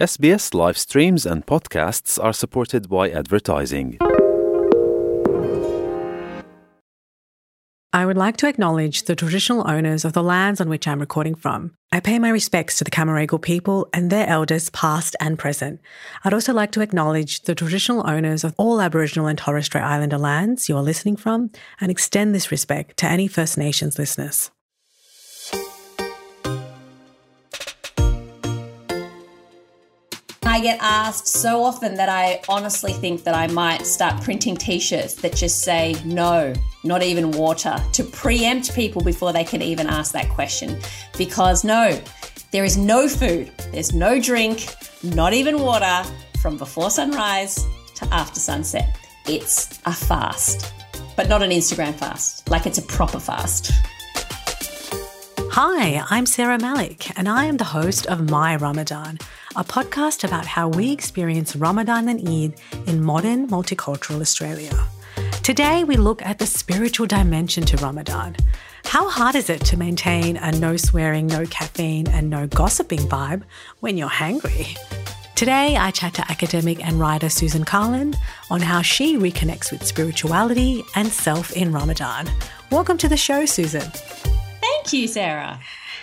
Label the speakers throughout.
Speaker 1: SBS live streams and podcasts are supported by advertising.
Speaker 2: I would like to acknowledge the traditional owners of the lands on which I'm recording from. I pay my respects to the Cammeraygal people and their elders, past and present. I'd also like to acknowledge the traditional owners of all Aboriginal and Torres Strait Islander lands you are listening from and extend this respect to any First Nations listeners.
Speaker 3: I get asked so often that I honestly think that I might start printing t shirts that just say no, not even water, to preempt people before they can even ask that question. Because no, there is no food, there's no drink, not even water from before sunrise to after sunset. It's a fast, but not an Instagram fast, like it's a proper fast.
Speaker 2: Hi, I'm Sarah Malik, and I am the host of My Ramadan, a podcast about how we experience Ramadan and Eid in modern multicultural Australia. Today, we look at the spiritual dimension to Ramadan. How hard is it to maintain a no swearing, no caffeine, and no gossiping vibe when you're hangry? Today, I chat to academic and writer Susan Carland on how she reconnects with spirituality and self in Ramadan. Welcome to the show, Susan.
Speaker 3: Thank you, Sarah.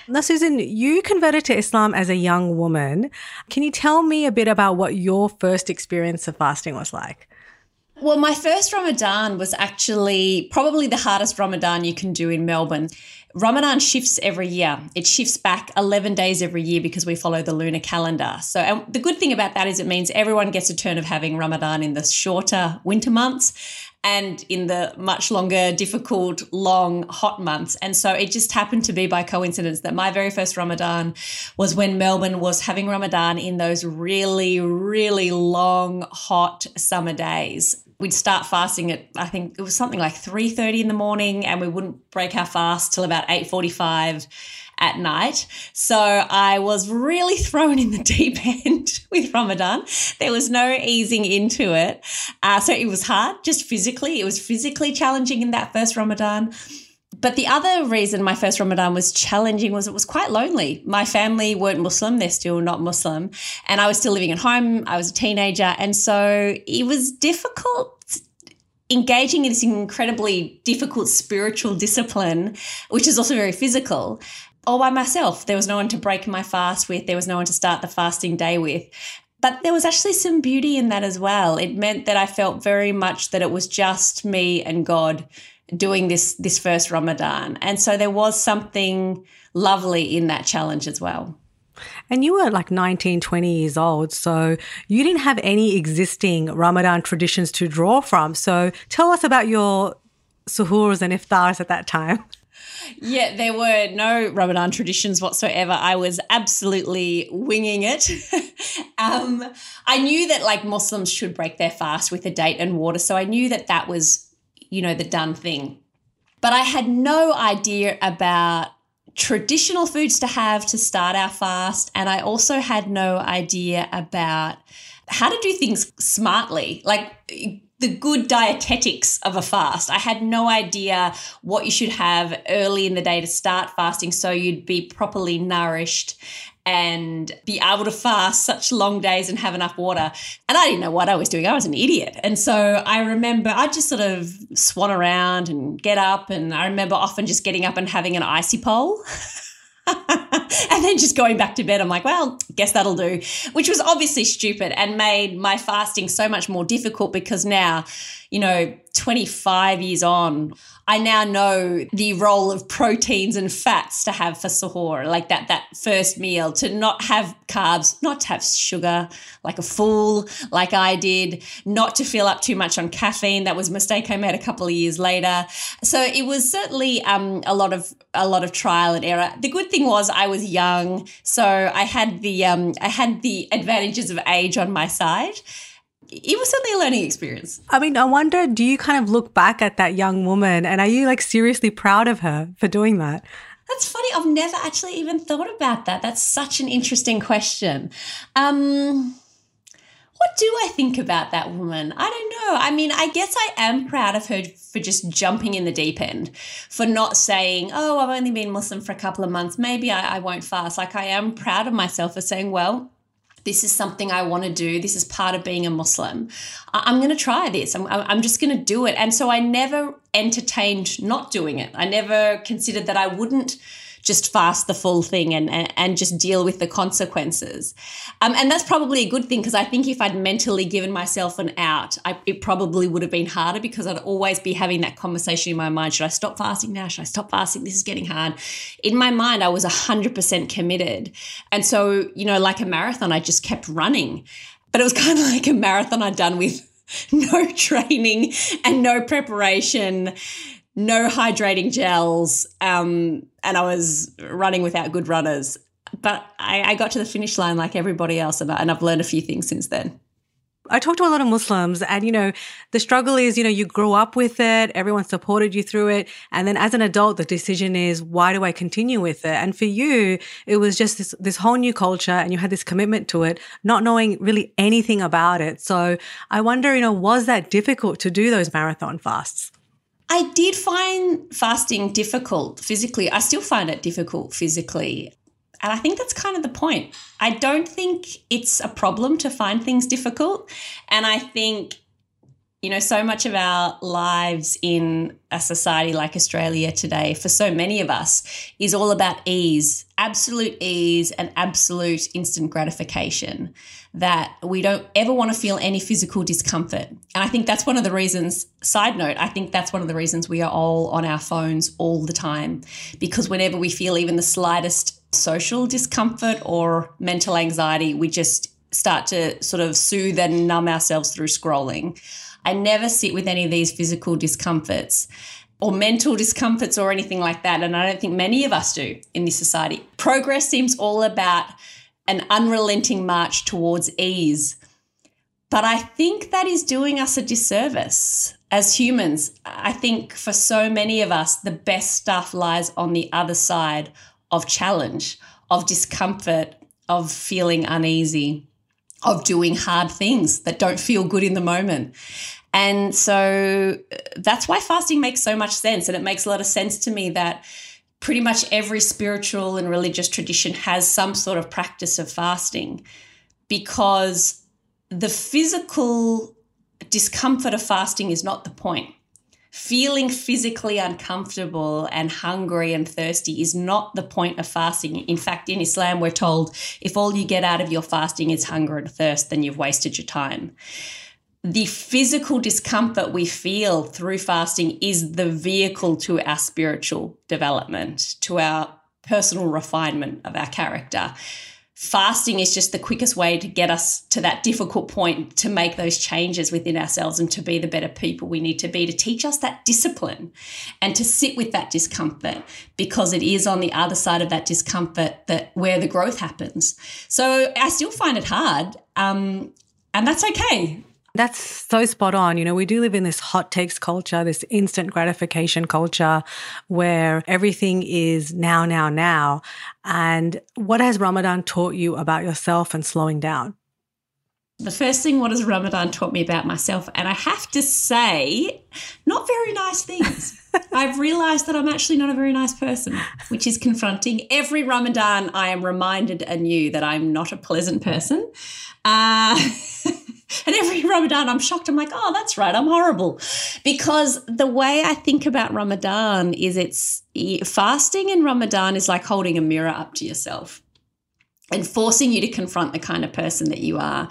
Speaker 2: Now, Susan, you converted to Islam as a young woman. Can you tell me a bit about what your first experience of fasting was like?
Speaker 3: Well, my first Ramadan was actually probably the hardest Ramadan you can do in Melbourne. Ramadan shifts every year. It shifts back 11 days every year because we follow the lunar calendar. So, and the good thing about that is it means everyone gets a turn of having Ramadan in the shorter winter months and in the much longer, difficult, long, hot months. And so it just happened to be by coincidence that my very first Ramadan was when Melbourne was having Ramadan in those really, really long, hot summer days we'd start fasting at I think it was something like 3:30 in the morning and we wouldn't break our fast till about 8:45 at night. So I was really thrown in the deep end with Ramadan. There was no easing into it. Uh, so it was hard just physically. It was physically challenging in that first Ramadan. But the other reason my first Ramadan was challenging was it was quite lonely. My family weren't Muslim, they're still not Muslim. And I was still living at home. I was a teenager. And so it was difficult engaging in this incredibly difficult spiritual discipline, which is also very physical, all by myself. There was no one to break my fast with, there was no one to start the fasting day with. But there was actually some beauty in that as well. It meant that I felt very much that it was just me and God doing this this first Ramadan. And so there was something lovely in that challenge as well.
Speaker 2: And you were like 19, 20 years old. So you didn't have any existing Ramadan traditions to draw from. So tell us about your suhoors and iftars at that time.
Speaker 3: Yeah, there were no Ramadan traditions whatsoever. I was absolutely winging it. um, I knew that like Muslims should break their fast with a date and water. So I knew that that was you know, the done thing. But I had no idea about traditional foods to have to start our fast. And I also had no idea about how to do things smartly, like the good dietetics of a fast. I had no idea what you should have early in the day to start fasting so you'd be properly nourished and be able to fast such long days and have enough water. And I didn't know what I was doing. I was an idiot. And so I remember I just sort of swan around and get up. And I remember often just getting up and having an icy pole. and then just going back to bed, I'm like, well, guess that'll do, which was obviously stupid and made my fasting so much more difficult because now, you know, 25 years on, I now know the role of proteins and fats to have for sahur, like that that first meal, to not have carbs, not to have sugar like a fool, like I did, not to fill up too much on caffeine. That was a mistake I made a couple of years later. So it was certainly um, a lot of a lot of trial and error. The good thing was I was young, so I had the um, I had the advantages of age on my side it was certainly a learning experience.
Speaker 2: I mean, I wonder, do you kind of look back at that young woman and are you like seriously proud of her for doing that?
Speaker 3: That's funny. I've never actually even thought about that. That's such an interesting question. Um, what do I think about that woman? I don't know. I mean, I guess I am proud of her for just jumping in the deep end, for not saying, oh, I've only been Muslim for a couple of months. Maybe I, I won't fast. Like, I am proud of myself for saying, well, this is something I want to do. This is part of being a Muslim. I'm going to try this. I'm, I'm just going to do it. And so I never entertained not doing it. I never considered that I wouldn't just fast the full thing and, and, and just deal with the consequences. Um, and that's probably a good thing because I think if I'd mentally given myself an out, I, it probably would have been harder because I'd always be having that conversation in my mind. Should I stop fasting now? Should I stop fasting? This is getting hard. In my mind, I was 100% committed. And so, you know, like a marathon, I just kept running. But it was kind of like a marathon I'd done with no training and no preparation no hydrating gels, um, and I was running without good runners. But I, I got to the finish line like everybody else, and, I, and I've learned a few things since then.
Speaker 2: I talk to a lot of Muslims and, you know, the struggle is, you know, you grow up with it, everyone supported you through it. And then as an adult, the decision is, why do I continue with it? And for you, it was just this, this whole new culture and you had this commitment to it, not knowing really anything about it. So I wonder, you know, was that difficult to do those marathon fasts?
Speaker 3: I did find fasting difficult physically. I still find it difficult physically. And I think that's kind of the point. I don't think it's a problem to find things difficult. And I think, you know, so much of our lives in a society like Australia today, for so many of us, is all about ease, absolute ease, and absolute instant gratification that we don't ever want to feel any physical discomfort. And I think that's one of the reasons, side note, I think that's one of the reasons we are all on our phones all the time. Because whenever we feel even the slightest social discomfort or mental anxiety, we just start to sort of soothe and numb ourselves through scrolling. I never sit with any of these physical discomforts or mental discomforts or anything like that. And I don't think many of us do in this society. Progress seems all about an unrelenting march towards ease. But I think that is doing us a disservice as humans. I think for so many of us, the best stuff lies on the other side of challenge, of discomfort, of feeling uneasy, of doing hard things that don't feel good in the moment. And so uh, that's why fasting makes so much sense. And it makes a lot of sense to me that pretty much every spiritual and religious tradition has some sort of practice of fasting because the physical discomfort of fasting is not the point. Feeling physically uncomfortable and hungry and thirsty is not the point of fasting. In fact, in Islam, we're told if all you get out of your fasting is hunger and thirst, then you've wasted your time the physical discomfort we feel through fasting is the vehicle to our spiritual development, to our personal refinement of our character. Fasting is just the quickest way to get us to that difficult point to make those changes within ourselves and to be the better people we need to be, to teach us that discipline and to sit with that discomfort because it is on the other side of that discomfort that where the growth happens. So I still find it hard. Um, and that's okay.
Speaker 2: That's so spot on. You know, we do live in this hot takes culture, this instant gratification culture where everything is now, now, now. And what has Ramadan taught you about yourself and slowing down?
Speaker 3: The first thing, what has Ramadan taught me about myself? And I have to say, not very nice things. I've realized that I'm actually not a very nice person, which is confronting. Every Ramadan, I am reminded anew that I'm not a pleasant person. Uh, And every Ramadan, I'm shocked. I'm like, oh, that's right. I'm horrible. Because the way I think about Ramadan is it's fasting in Ramadan is like holding a mirror up to yourself and forcing you to confront the kind of person that you are.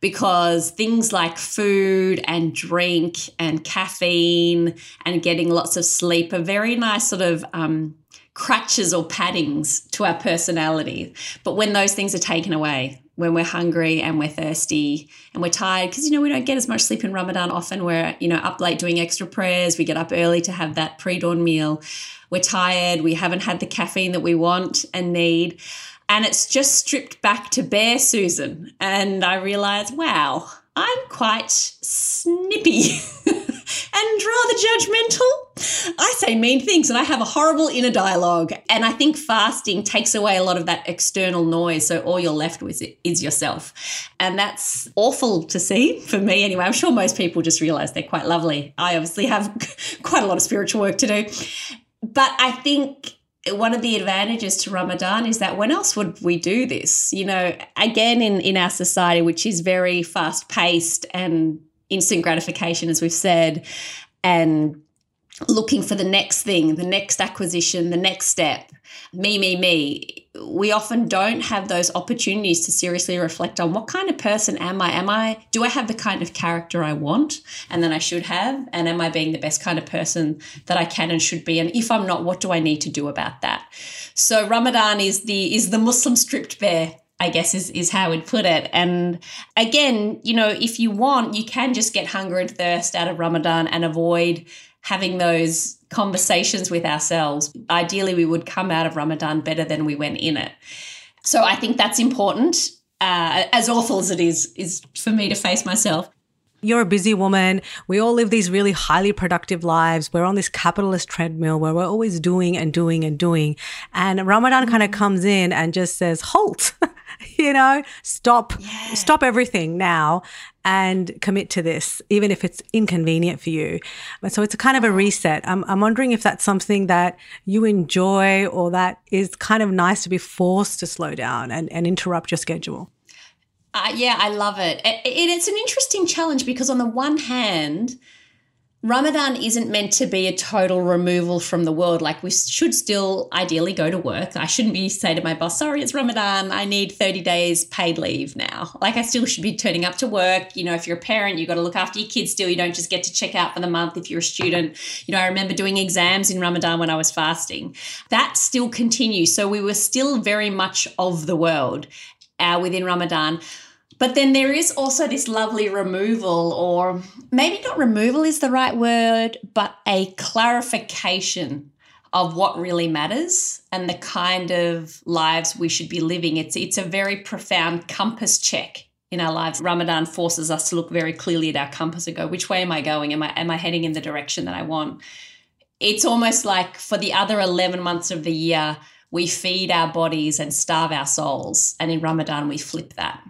Speaker 3: Because things like food and drink and caffeine and getting lots of sleep are very nice, sort of. Um, crutches or paddings to our personality. But when those things are taken away, when we're hungry and we're thirsty and we're tired. Because you know we don't get as much sleep in Ramadan often. We're you know up late doing extra prayers. We get up early to have that pre-dawn meal. We're tired. We haven't had the caffeine that we want and need. And it's just stripped back to bare Susan. And I realize wow I'm quite snippy and rather judgmental. I say mean things and I have a horrible inner dialogue. And I think fasting takes away a lot of that external noise. So all you're left with is yourself. And that's awful to see for me anyway. I'm sure most people just realize they're quite lovely. I obviously have quite a lot of spiritual work to do. But I think one of the advantages to Ramadan is that when else would we do this? You know, again, in, in our society, which is very fast paced and instant gratification, as we've said, and looking for the next thing, the next acquisition, the next step, me, me, me. We often don't have those opportunities to seriously reflect on what kind of person am I? Am I, do I have the kind of character I want and that I should have? And am I being the best kind of person that I can and should be? And if I'm not, what do I need to do about that? So Ramadan is the, is the Muslim stripped bare I guess is, is how we'd put it. And again, you know, if you want, you can just get hunger and thirst out of Ramadan and avoid having those conversations with ourselves. Ideally, we would come out of Ramadan better than we went in it. So I think that's important. Uh, as awful as it is, is for me to face myself.
Speaker 2: You're a busy woman. We all live these really highly productive lives. We're on this capitalist treadmill where we're always doing and doing and doing. And Ramadan kind of comes in and just says, halt, you know, stop, yeah. stop everything now and commit to this, even if it's inconvenient for you. So it's a kind of a reset. I'm, I'm wondering if that's something that you enjoy or that is kind of nice to be forced to slow down and, and interrupt your schedule.
Speaker 3: Uh, yeah, I love it. it. It's an interesting challenge because, on the one hand, Ramadan isn't meant to be a total removal from the world. Like we should still ideally go to work. I shouldn't be say to my boss, sorry, it's Ramadan. I need 30 days paid leave now. Like I still should be turning up to work. You know, if you're a parent, you've got to look after your kids still. You don't just get to check out for the month if you're a student. You know, I remember doing exams in Ramadan when I was fasting. That still continues. So we were still very much of the world uh, within Ramadan. But then there is also this lovely removal, or maybe not removal is the right word, but a clarification of what really matters and the kind of lives we should be living. It's it's a very profound compass check in our lives. Ramadan forces us to look very clearly at our compass and go, which way am I going? Am I am I heading in the direction that I want? It's almost like for the other 11 months of the year, we feed our bodies and starve our souls. And in Ramadan, we flip that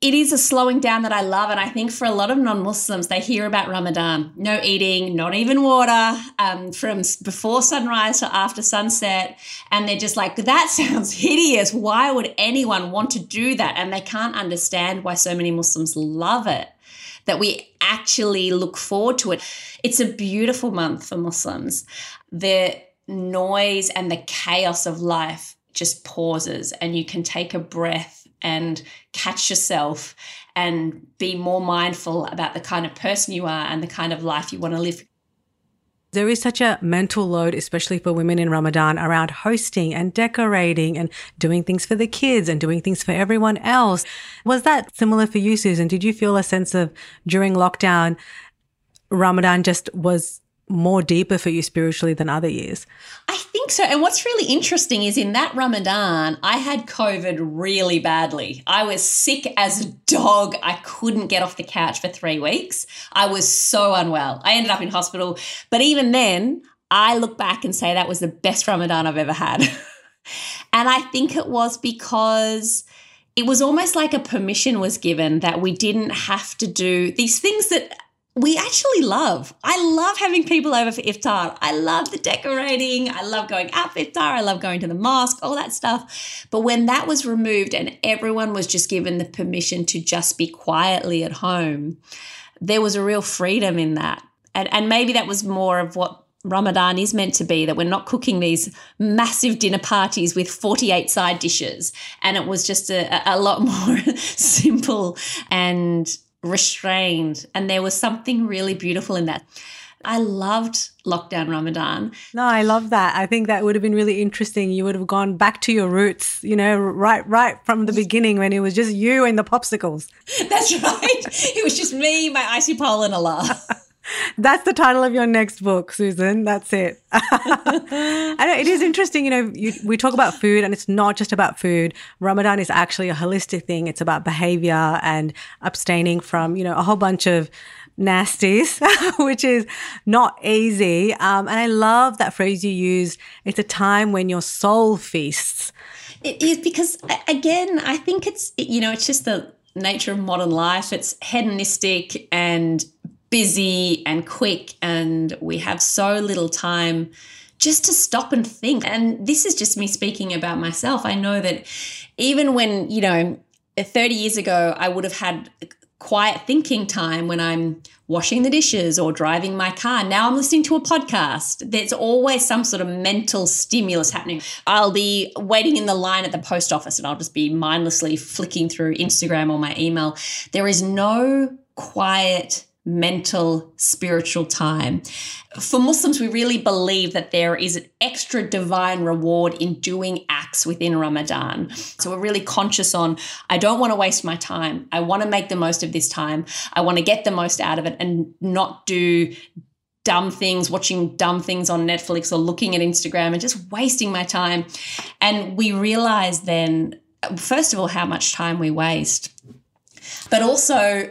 Speaker 3: it is a slowing down that I love. And I think for a lot of non Muslims, they hear about Ramadan no eating, not even water um, from before sunrise to after sunset. And they're just like, that sounds hideous. Why would anyone want to do that? And they can't understand why so many Muslims love it, that we actually look forward to it. It's a beautiful month for Muslims. The noise and the chaos of life just pauses, and you can take a breath and catch yourself and be more mindful about the kind of person you are and the kind of life you want to live.
Speaker 2: There is such a mental load, especially for women in Ramadan, around hosting and decorating and doing things for the kids and doing things for everyone else. Was that similar for you, Susan? Did you feel a sense of during lockdown, Ramadan just was more deeper for you spiritually than other years?
Speaker 3: I think so. And what's really interesting is in that Ramadan, I had COVID really badly. I was sick as a dog. I couldn't get off the couch for three weeks. I was so unwell. I ended up in hospital. But even then, I look back and say that was the best Ramadan I've ever had. and I think it was because it was almost like a permission was given that we didn't have to do these things that we actually love. I love having people over for iftar. I love the decorating. I love going out for iftar. I love going to the mosque, all that stuff. But when that was removed and everyone was just given the permission to just be quietly at home, there was a real freedom in that. And, and maybe that was more of what Ramadan is meant to be that we're not cooking these massive dinner parties with 48 side dishes. And it was just a, a lot more simple and restrained. And there was something really beautiful in that. I loved lockdown Ramadan.
Speaker 2: No, I love that. I think that would have been really interesting. You would have gone back to your roots, you know, right right from the beginning when it was just you and the popsicles.
Speaker 3: That's right. it was just me, my icy pole and Allah.
Speaker 2: That's the title of your next book, Susan. That's it. I know it is interesting. You know, you, we talk about food, and it's not just about food. Ramadan is actually a holistic thing. It's about behavior and abstaining from, you know, a whole bunch of nasties, which is not easy. Um, and I love that phrase you used. It's a time when your soul feasts.
Speaker 3: It is because, again, I think it's, you know, it's just the nature of modern life. It's hedonistic and busy and quick, and we have so little time just to stop and think. And this is just me speaking about myself. I know that even when, you know, 30 years ago, I would have had quiet thinking time when I'm washing the dishes or driving my car. Now I'm listening to a podcast. There's always some sort of mental stimulus happening. I'll be waiting in the line at the post office and I'll just be mindlessly flicking through Instagram or my email. There is no quiet mental, spiritual time. For Muslims, we really believe that there is an extra divine reward in doing acts within Ramadan. So we're really conscious on I don't want to waste my time. I want to make the most of this time. I want to get the most out of it and not do dumb things, watching dumb things on Netflix or looking at Instagram and just wasting my time. And we realize then, first of all, how much time we waste, but also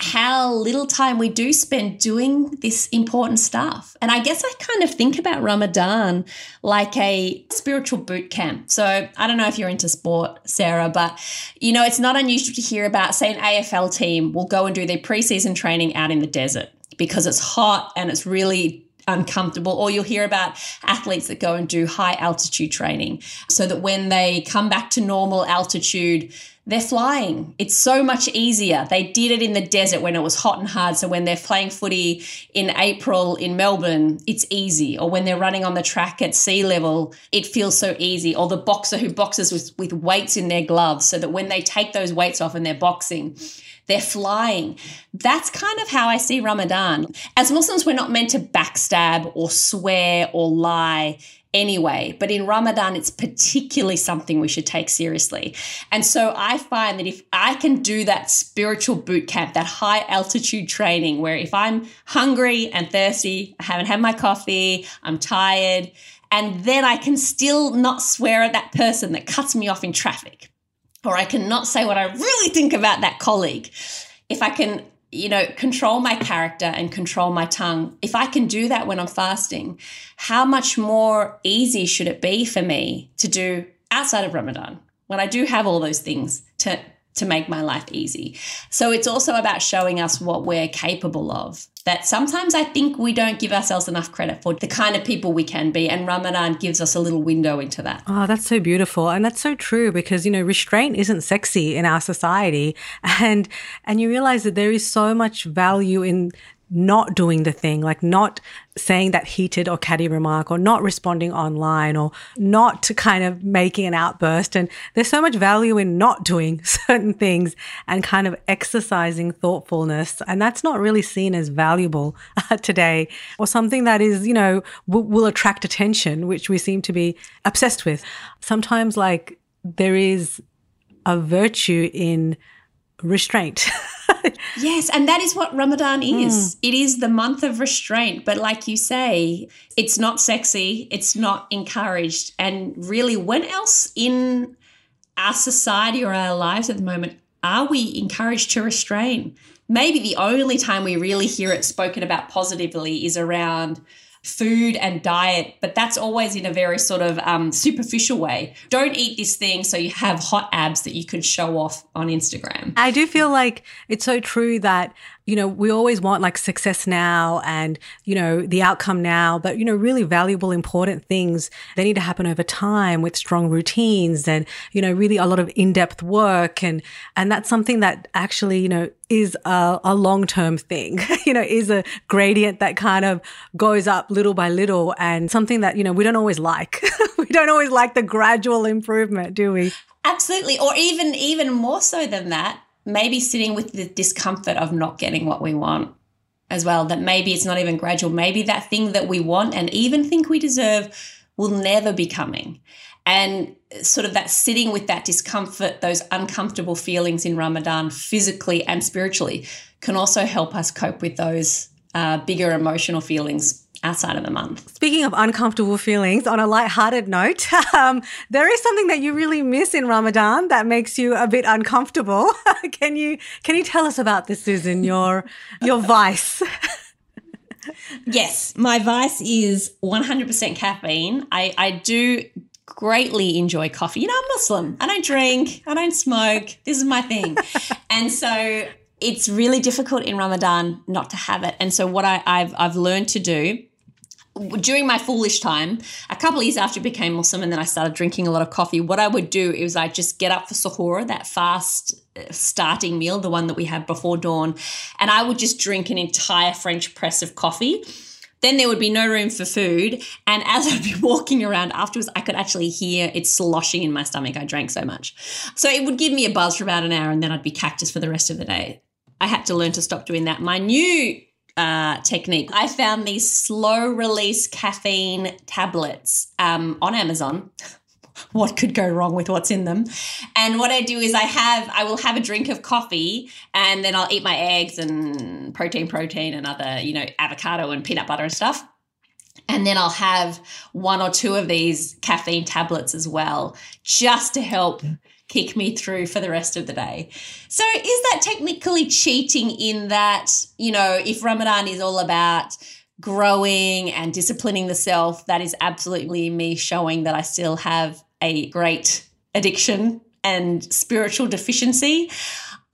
Speaker 3: how little time we do spend doing this important stuff. And I guess I kind of think about Ramadan like a spiritual boot camp. So I don't know if you're into sport, Sarah, but you know, it's not unusual to hear about, say, an AFL team will go and do their preseason training out in the desert because it's hot and it's really uncomfortable or you'll hear about athletes that go and do high altitude training so that when they come back to normal altitude they're flying. It's so much easier. They did it in the desert when it was hot and hard. So when they're playing footy in April in Melbourne, it's easy. Or when they're running on the track at sea level, it feels so easy. Or the boxer who boxes with, with weights in their gloves so that when they take those weights off and they're boxing, they're flying. That's kind of how I see Ramadan. As Muslims, we're not meant to backstab or swear or lie anyway. But in Ramadan, it's particularly something we should take seriously. And so I find that if I can do that spiritual boot camp, that high altitude training, where if I'm hungry and thirsty, I haven't had my coffee, I'm tired, and then I can still not swear at that person that cuts me off in traffic, or I cannot say what I really think about that colleague. If I can you know, control my character and control my tongue. If I can do that when I'm fasting, how much more easy should it be for me to do outside of Ramadan when I do have all those things to to make my life easy. So it's also about showing us what we're capable of. That sometimes I think we don't give ourselves enough credit for the kind of people we can be. And Ramadan gives us a little window into that.
Speaker 2: Oh, that's so beautiful. And that's so true because, you know, restraint isn't sexy in our society. And and you realize that there is so much value in not doing the thing, like not saying that heated or catty remark or not responding online or not kind of making an outburst. And there's so much value in not doing certain things and kind of exercising thoughtfulness. And that's not really seen as valuable uh, today or something that is, you know, w- will attract attention, which we seem to be obsessed with. Sometimes like there is a virtue in restraint.
Speaker 3: yes, and that is what Ramadan is. Mm. It is the month of restraint, but like you say, it's not sexy, it's not encouraged. And really, when else in our society or our lives at the moment are we encouraged to restrain? Maybe the only time we really hear it spoken about positively is around food and diet, but that's always in a very sort of um, superficial way. Don't eat this thing so you have hot abs that you can show off on Instagram.
Speaker 2: I do feel like it's so true that you know, we always want like success now and, you know, the outcome now, but, you know, really valuable, important things, they need to happen over time with strong routines and, you know, really a lot of in-depth work. And, and that's something that actually, you know, is a, a long-term thing, you know, is a gradient that kind of goes up little by little and something that, you know, we don't always like. we don't always like the gradual improvement, do we?
Speaker 3: Absolutely. Or even, even more so than that, maybe sitting with the discomfort of not getting what we want as well. That maybe it's not even gradual. Maybe that thing that we want and even think we deserve will never be coming. And sort of that sitting with that discomfort, those uncomfortable feelings in Ramadan, physically and spiritually, can also help us cope with those uh, bigger emotional feelings outside of the month.
Speaker 2: Speaking of uncomfortable feelings, on a light-hearted note, um, there is something that you really miss in Ramadan that makes you a bit uncomfortable. can you can you tell us about this, Susan? Your your vice.
Speaker 3: yes, my vice is 100% caffeine. I, I do greatly enjoy coffee. You know, I'm Muslim. I don't drink. I don't smoke. This is my thing. and so it's really difficult in Ramadan not to have it. And so what I, I've I've learned to do during my foolish time, a couple of years after I became Muslim and then I started drinking a lot of coffee, what I would do is I'd just get up for sahur, that fast uh, starting meal, the one that we have before dawn, and I would just drink an entire French press of coffee. Then there would be no room for food. And as I'd be walking around afterwards, I could actually hear it sloshing in my stomach. I drank so much. So it would give me a buzz for about an hour and then I'd be cactus for the rest of the day. I had to learn to stop doing that. My new uh, technique. I found these slow release caffeine tablets um, on Amazon. what could go wrong with what's in them? And what I do is I have I will have a drink of coffee and then I'll eat my eggs and protein, protein, and other you know avocado and peanut butter and stuff. And then I'll have one or two of these caffeine tablets as well, just to help kick me through for the rest of the day. So is that technically cheating in that, you know, if Ramadan is all about growing and disciplining the self, that is absolutely me showing that I still have a great addiction and spiritual deficiency.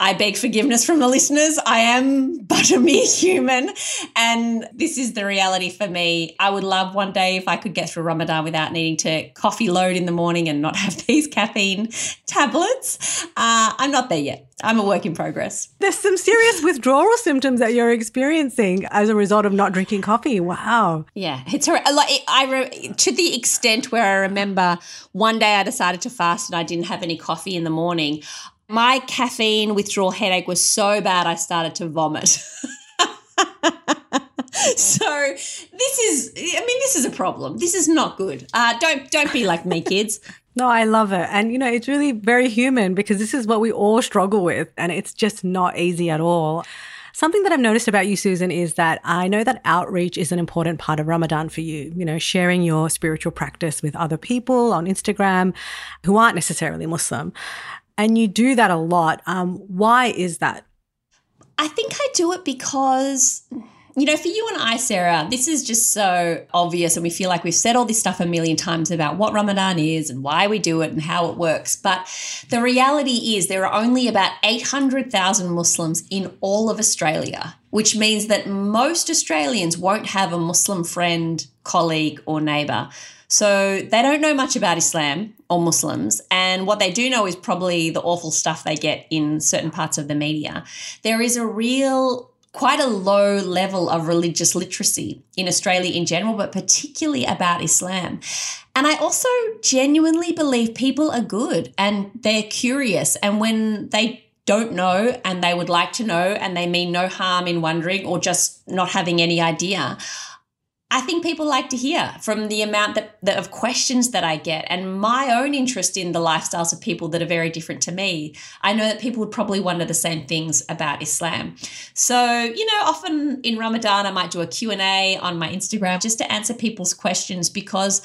Speaker 3: I beg forgiveness from the listeners. I am but a mere human. And this is the reality for me. I would love one day if I could get through Ramadan without needing to coffee load in the morning and not have these caffeine tablets. Uh, I'm not there yet. I'm a work in progress.
Speaker 2: There's some serious withdrawal symptoms that you're experiencing as a result of not drinking coffee. Wow.
Speaker 3: Yeah, it's like I re- to the extent where I remember one day I decided to fast and I didn't have any coffee in the morning. My caffeine withdrawal headache was so bad I started to vomit. so this is i mean this is a problem this is not good uh, don't don't be like me kids
Speaker 2: no i love it and you know it's really very human because this is what we all struggle with and it's just not easy at all Something that I've noticed about you, Susan, is that I know that outreach is an important part of Ramadan for you. You know, sharing your spiritual practice with other people on Instagram who aren't necessarily Muslim. And you do that a lot. Um, why is that?
Speaker 3: I think I do it because you know, for you and I, Sarah, this is just so obvious, and we feel like we've said all this stuff a million times about what Ramadan is and why we do it and how it works. But the reality is, there are only about 800,000 Muslims in all of Australia, which means that most Australians won't have a Muslim friend, colleague, or neighbor. So they don't know much about Islam or Muslims. And what they do know is probably the awful stuff they get in certain parts of the media. There is a real quite a low level of religious literacy in Australia in general, but particularly about Islam. And I also genuinely believe people are good and they're curious. And when they don't know and they would like to know and they mean no harm in wondering or just not having any idea, I think people like to hear from the amount that, that, of questions that I get and my own interest in the lifestyles of people that are very different to me. I know that people would probably wonder the same things about Islam. So, you know, often in Ramadan I might do a Q&A on my Instagram just to answer people's questions because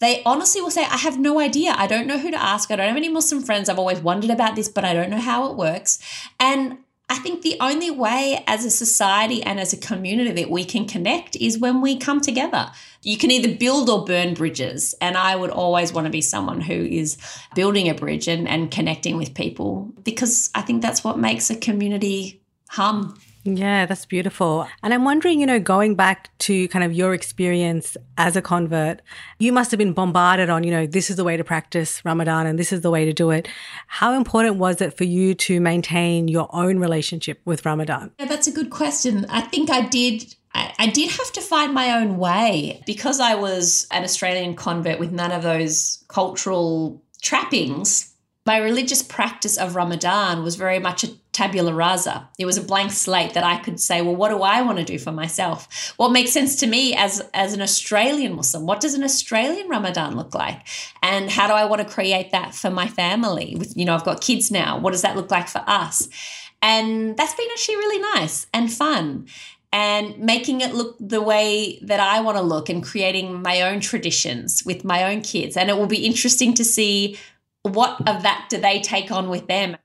Speaker 3: they honestly will say, I have no idea. I don't know who to ask. I don't have any Muslim friends. I've always wondered about this, but I don't know how it works. And I think the only way as a society and as a community that we can connect is when we come together. You can either build or burn bridges. And I would always want to be someone who is building a bridge and, and connecting with people because I think that's what makes a community hum.
Speaker 2: Yeah, that's beautiful. And I'm wondering, you know, going back to kind of your experience as a convert, you must have been bombarded on, you know, this is the way to practice Ramadan and this is the way to do it. How important was it for you to maintain your own relationship with Ramadan?
Speaker 3: Yeah, that's a good question. I think I did I, did have to find my own way because I was an Australian convert with none of those cultural trappings. My religious practice of Ramadan was very much a tabula rasa. It was a blank slate that I could say, well, what do I want to do for myself? What makes sense to me as, as an Australian Muslim? What does an Australian Ramadan look like? And how do I want to create that for my family? With, you know, I've got kids now. What does that look like for us? And that's been actually really nice and fun and making it look the way that I want to look and creating my own traditions with my own kids. And it will be interesting to see what of that do they take on with them.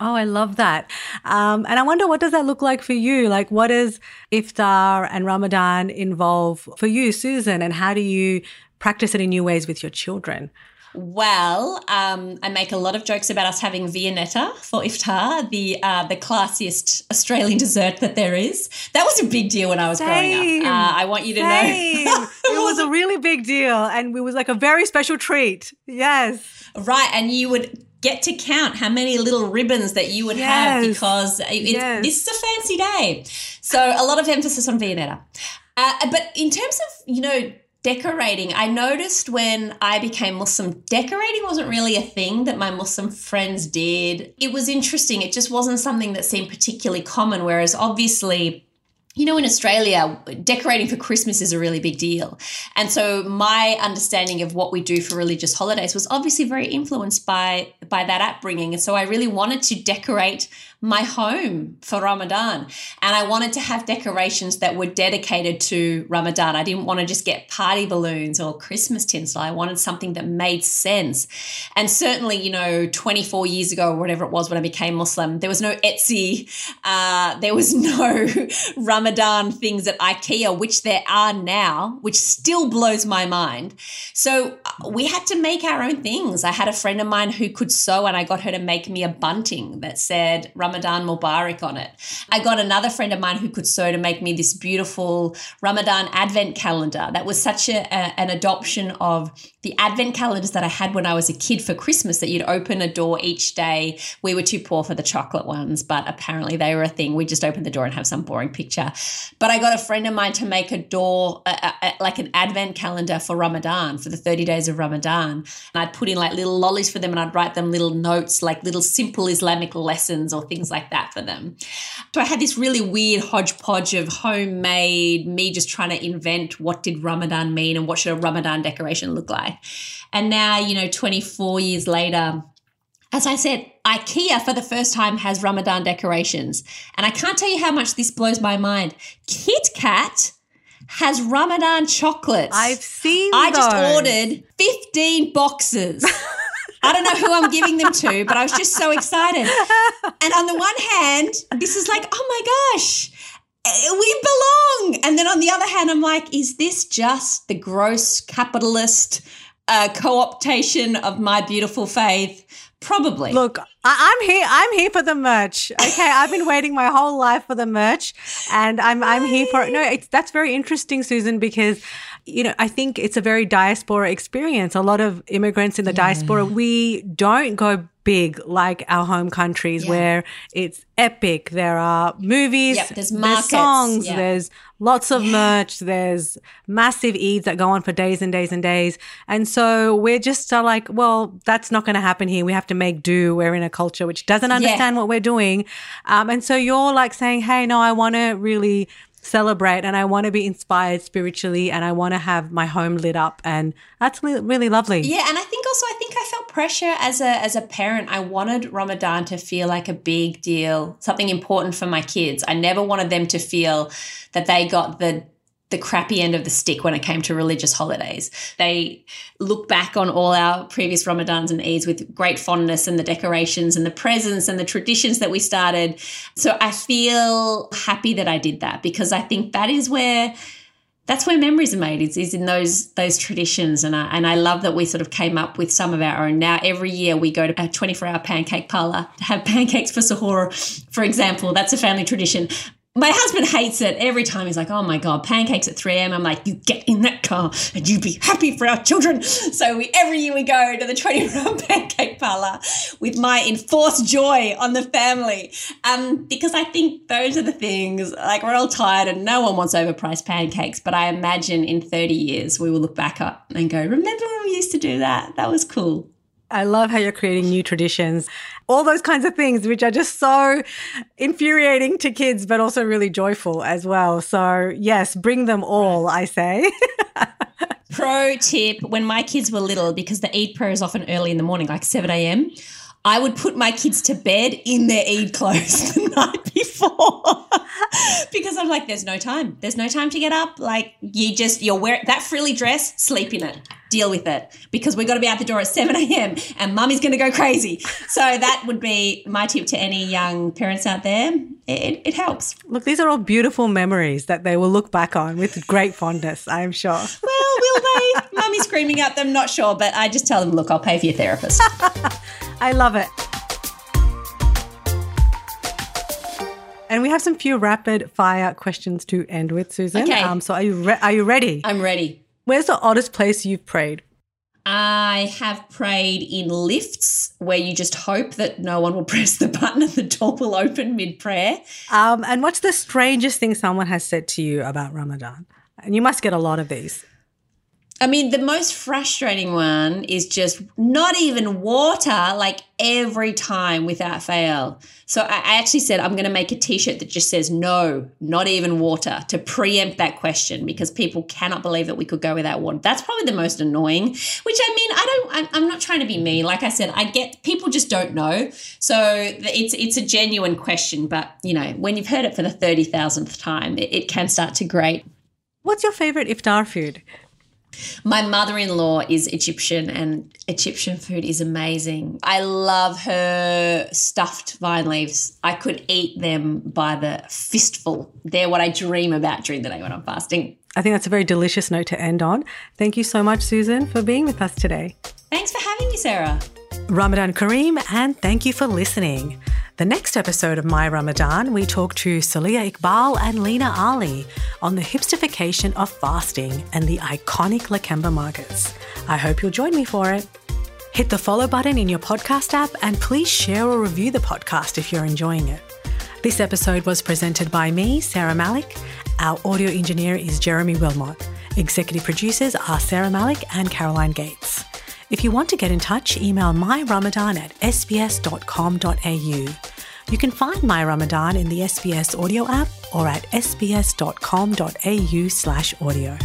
Speaker 2: Oh, I love that. Um, and I wonder what does that look like for you? Like, what does iftar and Ramadan involve for you, Susan? And how do you practice it in new ways with your children?
Speaker 3: Well, um, I make a lot of jokes about us having viennetta for iftar, the uh, the classiest Australian dessert that there is. That was a big deal when I was
Speaker 2: Same.
Speaker 3: growing up. Uh, I want you to
Speaker 2: Same.
Speaker 3: know.
Speaker 2: it was a really big deal and it was like a very special treat. Yes.
Speaker 3: Right, and you would get to count how many little ribbons that you would have because it's-
Speaker 2: Yes.
Speaker 3: this is a fancy day. So a lot of emphasis on Viennetta. Uh, but in terms of, you know, decorating, I noticed when I became Muslim, decorating wasn't really a thing that my Muslim friends did. It was interesting. It just wasn't something that seemed particularly common, whereas obviously you know, in Australia, decorating for Christmas is a really big deal. And so my understanding of what we do for religious holidays was obviously very influenced by by that upbringing. And so I really wanted to decorate my home for Ramadan. And I wanted to have decorations that were dedicated to Ramadan. I didn't want to just get party balloons or Christmas tinsel. I wanted something that made sense. And certainly, you know, 24 years ago or whatever it was when I became Muslim, there was no Etsy, uh, there was no Ramadan things at IKEA, which there are now, which still blows my mind. So uh, we had to make our own things. I had a friend of mine who could sew, and I got her to make me a bunting that said Mubarak on it. I got another friend of mine who could sew to make me this beautiful Ramadan advent calendar. That was such a, a- an adoption of the advent calendars that I had when I was a kid for Christmas that you'd open a door each day. We were too poor for the chocolate ones, but apparently they were a thing. We just open the door and have some boring picture. But I got a friend of mine to make a door, a- like an advent calendar for Ramadan, for the 30 days of Ramadan. And I'd put in like little lollies for them and I'd write them little notes, like little simple Islamic lessons or things like that for them. So I had this really weird hodgepodge of homemade, me just trying to invent what did Ramadan mean and what should a Ramadan decoration look like. And now, you know, 24 years later, as I said, IKEA for the first time has Ramadan decorations. And I can't tell you how much this blows my mind. Kit Kat has Ramadan chocolates.
Speaker 2: I've seen
Speaker 3: I just ordered 15 boxes. I don't know who I'm giving them to, but I was just so excited. And on the one hand, this is like, oh my gosh, eh, we belong. And then on the other hand, I'm like, is this just the gross capitalist uh, co-optation of my beautiful faith? Probably.
Speaker 2: Look, I- I'm here. I'm here for the merch. Okay, I've been waiting my whole life for the merch, and I'm I'm here for it. No, it's that's very interesting, Susan, because you know I think it's a very diaspora experience. A lot of immigrants in the diaspora, we don't go big like our home countries
Speaker 3: Yeah.
Speaker 2: where it's epic. There are movies,
Speaker 3: Yep, there's markets,
Speaker 2: songs,
Speaker 3: yeah.
Speaker 2: there's lots of merch, there's massive Eids that go on for days and days and days. And so we're just uh, like, well, that's not going to happen here. We have to make do. We're in a culture which doesn't understand what we're doing. Um, and so you're like saying, hey, no, I want to really celebrate and I want to be inspired spiritually and I want to have my home lit up. And that's really, really lovely.
Speaker 3: Yeah, and I think also I think I felt pressure as a as a parent. I wanted Ramadan to feel like a big deal, something important for my kids. I never wanted them to feel that they got the the crappy end of the stick when it came to religious holidays. They look back on all our previous Ramadans and Eids with great fondness and the decorations and the presents and the traditions that we started. So I feel happy that I did that because I think that is where that's where memories are made is, is in those those traditions and I, and I love that we sort of came up with some of our own now every year we go to a 24 hour pancake parlor to have pancakes for sahur for example that's a family tradition my husband hates it every time. He's like oh my god pancakes at 3am i'm like you get in that car and you be happy for our children. So we every year we go to the 24 hour pancake parlor with my enforced joy on the family. Um, because i think those are the things like we're all tired and no one wants overpriced pancakes but i imagine in 30 years we will look back up and go remember when we used to do that? That was cool
Speaker 2: I love how you're creating new traditions, all those kinds of things, which are just so infuriating to kids, but also really joyful as well. So, yes, bring them all, I say.
Speaker 3: Pro tip when my kids were little, because the Eid prayer is often early in the morning, like 7 a.m., I would put my kids to bed in their Eid clothes the night before. because I'm like, there's no time. There's no time to get up. Like, you just, you're wearing that frilly dress, sleep in it, deal with it. Because we've got to be out the door at 7 a.m. and mummy's going to go crazy. So that would be my tip to any young parents out there. It, it helps.
Speaker 2: Look, these are all beautiful memories that they will look back on with great fondness, I am sure.
Speaker 3: Well, will they? Mummy screaming at them, not sure, but I just tell them, look, I'll pay for your therapist.
Speaker 2: I love it. And we have some few rapid fire questions to end with, Susan.
Speaker 3: Okay.
Speaker 2: Um, so are you re- are you ready?
Speaker 3: I'm ready.
Speaker 2: Where's the oddest place you've prayed?
Speaker 3: I have prayed in lifts where you just hope that no one will press the button and the door will open mid prayer.
Speaker 2: Um, and what's the strangest thing someone has said to you about Ramadan? And you must get a lot of these.
Speaker 3: I mean, the most frustrating one is just not even water, like every time without fail. So I actually said, I'm going to make a t shirt that just says, no, not even water to preempt that question because people cannot believe that we could go without water. That's probably the most annoying, which I mean, I don't, I'm, not trying to be mean. Like I said, I get people just don't know. So it's, it's a genuine question, but you know, when you've heard it for the 30,000th time, it, it can start to grate.
Speaker 2: What's your favorite iftar food?
Speaker 3: My mother in law is Egyptian and Egyptian food is amazing. I love her stuffed vine leaves. I could eat them by the fistful. They're what I dream about during the day when I'm fasting.
Speaker 2: I think that's a very delicious note to end on. Thank you so much, Susan, for being with us today.
Speaker 3: Thanks for having me, Sarah.
Speaker 2: Ramadan Kareem, and thank you for listening. The next episode of My Ramadan, we talk to Salia Iqbal and Lena Ali on the hipstification of fasting and the iconic Lakemba markets. I hope you'll join me for it. Hit the follow button in your podcast app and please share or review the podcast if you're enjoying it. This episode was presented by me, Sarah Malik. Our audio engineer is Jeremy Wilmot. Executive producers are Sarah Malik and Caroline Gates. If you want to get in touch, email myramadan at sbs.com.au. You can find My Ramadan in the SBS audio app or at sbs.com.au slash audio.